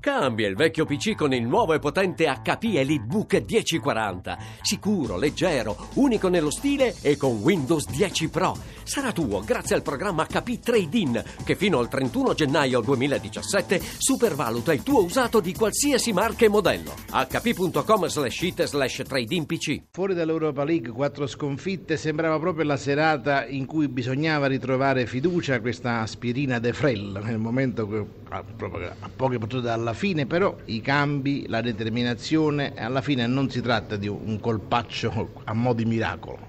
Cambia il vecchio PC con il nuovo e potente HP EliteBook 1040. Sicuro, leggero, unico nello stile e con Windows 10 Pro. Sarà tuo grazie al programma HP Trade-in che fino al 31 gennaio 2017 supervaluta il tuo usato di qualsiasi marca e modello. hp.com slash it slash trade-in PC. Fuori dall'Europa League, quattro sconfitte, sembrava proprio la serata in cui bisognava ritrovare fiducia, questa aspirina de Frel, nel momento che, a, proprio a poche battute dalla fine, però i cambi, la determinazione, alla fine non si tratta di un colpaccio a mo' di miracolo.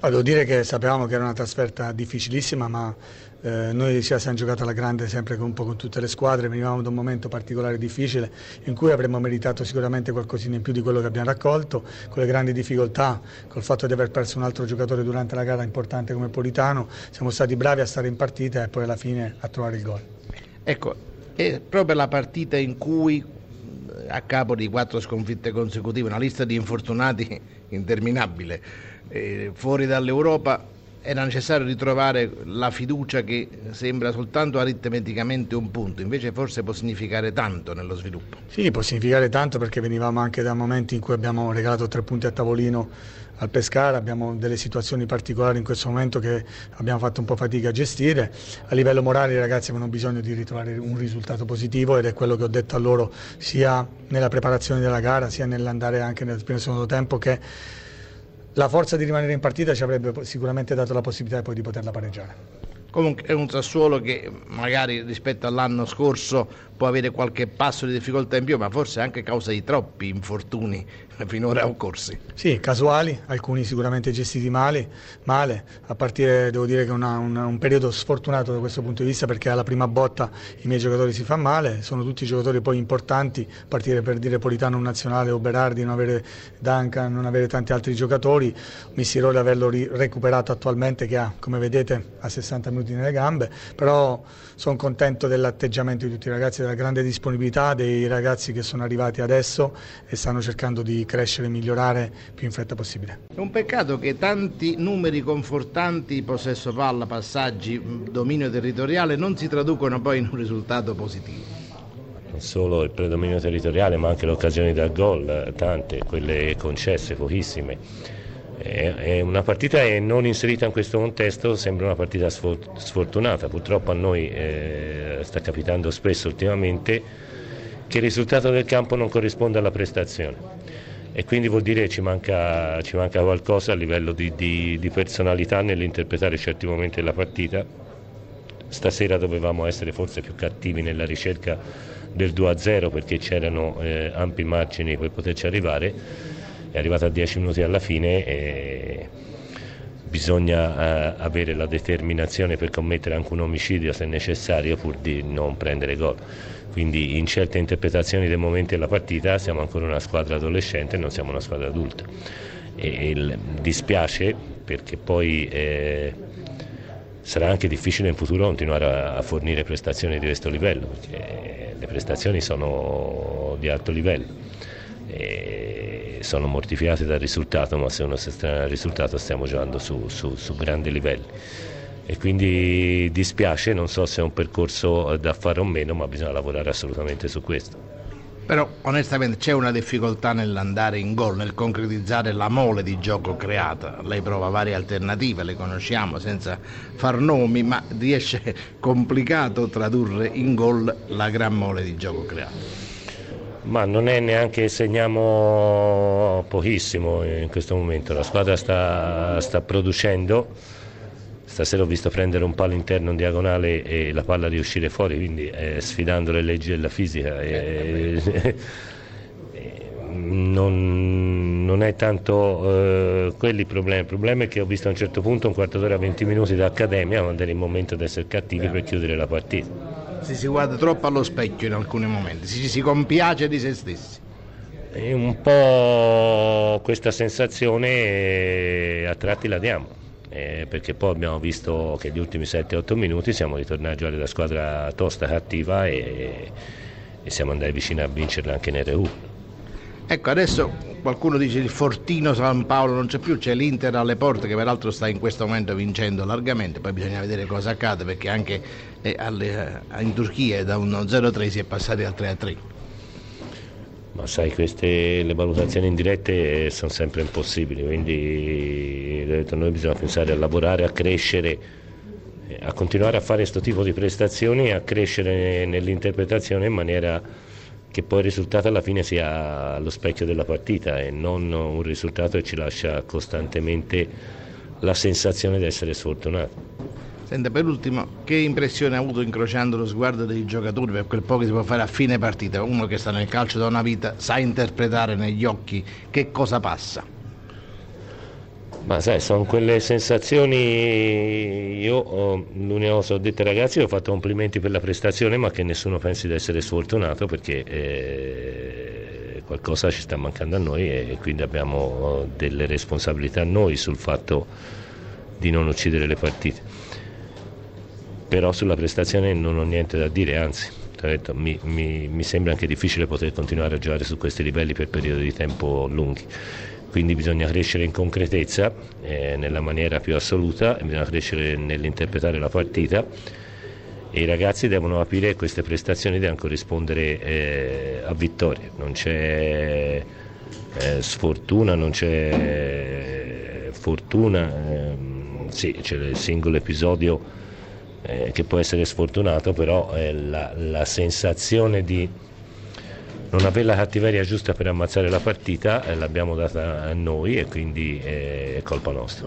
Devo dire che sapevamo che era una trasferta difficilissima, ma eh, noi sia siamo giocati alla grande sempre un po' con tutte le squadre, venivamo da un momento particolare difficile in cui avremmo meritato sicuramente qualcosina in più di quello che abbiamo raccolto, con le grandi difficoltà, col fatto di aver perso un altro giocatore durante la gara importante come Politano, siamo stati bravi a stare in partita e poi alla fine a trovare il gol. Ecco, è proprio la partita in cui a capo di quattro sconfitte consecutive, una lista di infortunati interminabile, eh, fuori dall'Europa era necessario ritrovare la fiducia che sembra soltanto aritmeticamente un punto, invece forse può significare tanto nello sviluppo. Sì, può significare tanto perché venivamo anche da momenti in cui abbiamo regalato tre punti a tavolino al Pescara, abbiamo delle situazioni particolari in questo momento che abbiamo fatto un po' fatica a gestire. A livello morale i ragazzi avevano bisogno di ritrovare un risultato positivo ed è quello che ho detto a loro sia nella preparazione della gara sia nell'andare anche nel primo secondo tempo che la forza di rimanere in partita ci avrebbe sicuramente dato la possibilità poi di poterla pareggiare. Comunque è un Sassuolo che magari rispetto all'anno scorso può avere qualche passo di difficoltà in più, ma forse anche causa di troppi infortuni finora occorsi. Sì, casuali, alcuni sicuramente gestiti male, male a partire devo dire che è un periodo sfortunato da questo punto di vista perché alla prima botta i miei giocatori si fa male, sono tutti giocatori poi importanti, a partire per dire Politano nazionale o Berardi, non avere Duncan, non avere tanti altri giocatori, Missiroli averlo recuperato attualmente che ha, come vedete, a 60 minuti nelle gambe, però sono contento dell'atteggiamento di tutti i ragazzi della grande disponibilità dei ragazzi che sono arrivati adesso e stanno cercando di crescere e migliorare più in fretta possibile. È un peccato che tanti numeri confortanti, possesso palla, passaggi, dominio territoriale, non si traducono poi in un risultato positivo. Non solo il predominio territoriale, ma anche le occasioni da gol, tante, quelle concesse, pochissime. È una partita che non inserita in questo contesto sembra una partita sfortunata, purtroppo a noi eh, sta capitando spesso ultimamente che il risultato del campo non corrisponde alla prestazione e quindi vuol dire che ci manca, ci manca qualcosa a livello di, di, di personalità nell'interpretare certi momenti della partita. Stasera dovevamo essere forse più cattivi nella ricerca del 2-0 perché c'erano eh, ampi margini per poterci arrivare è arrivato a 10 minuti alla fine e bisogna uh, avere la determinazione per commettere anche un omicidio se necessario pur di non prendere gol. Quindi in certe interpretazioni dei momenti della partita siamo ancora una squadra adolescente e non siamo una squadra adulta. E il, dispiace perché poi eh, sarà anche difficile in futuro continuare a, a fornire prestazioni di questo livello, perché le prestazioni sono di alto livello e sono mortificati dal risultato, ma se uno si estrema dal risultato stiamo giocando su, su, su grandi livelli. E quindi dispiace, non so se è un percorso da fare o meno, ma bisogna lavorare assolutamente su questo. Però onestamente c'è una difficoltà nell'andare in gol, nel concretizzare la mole di gioco creata. Lei prova varie alternative, le conosciamo senza far nomi, ma riesce complicato tradurre in gol la gran mole di gioco creato. Ma non è neanche segniamo pochissimo in questo momento, la squadra sta, sta producendo, stasera ho visto prendere un palo interno in diagonale e la palla di uscire fuori, quindi eh, sfidando le leggi della fisica. Eh, non, non, è tanto eh, quelli il problema, il problema è che ho visto a un certo punto un quarto d'ora 20 minuti da accademia quando era il momento di essere cattivi per chiudere la partita si, si guarda troppo allo specchio in alcuni momenti, si, si compiace di se stessi. E un po' questa sensazione eh, a tratti la diamo. Eh, perché poi abbiamo visto che gli ultimi 7-8 minuti siamo ritornati a giocare da squadra tosta, cattiva e, e siamo andati vicini a vincerla anche nel RU. Ecco, adesso qualcuno dice il Fortino San Paolo non c'è più, c'è l'Inter alle porte che peraltro sta in questo momento vincendo largamente, poi bisogna vedere cosa accade perché anche eh, eh, in Turchia da un 0-3 si è passati al 3-3. Ma sai, queste, le valutazioni indirette sono sempre impossibili, quindi detto, noi bisogna pensare a lavorare, a crescere, a continuare a fare questo tipo di prestazioni e a crescere nell'interpretazione in maniera che poi il risultato alla fine sia lo specchio della partita e non un risultato che ci lascia costantemente la sensazione di essere sfortunato. Senta, per ultimo, che impressione ha avuto incrociando lo sguardo dei giocatori per quel po' che si può fare a fine partita? Uno che sta nel calcio da una vita sa interpretare negli occhi che cosa passa. Ma sai, sono quelle sensazioni, io ho, l'unica cosa ho detto ai ragazzi, ho fatto complimenti per la prestazione, ma che nessuno pensi di essere sfortunato perché eh, qualcosa ci sta mancando a noi e quindi abbiamo delle responsabilità noi sul fatto di non uccidere le partite però sulla prestazione non ho niente da dire, anzi detto, mi, mi, mi, sembra anche difficile poter continuare a giocare su questi livelli per periodi di tempo lunghi. Quindi bisogna crescere in concretezza, eh, nella maniera più assoluta, bisogna crescere nell'interpretare la partita. E i ragazzi devono capire che queste prestazioni devono corrispondere eh, a vittorie, non c'è eh, sfortuna, non c'è fortuna, ehm, sì, c'è il singolo episodio eh, che può essere sfortunato, però eh, la, la, sensazione di non avere la cattiveria giusta per ammazzare la partita eh, l'abbiamo data a noi e quindi è colpa nostra.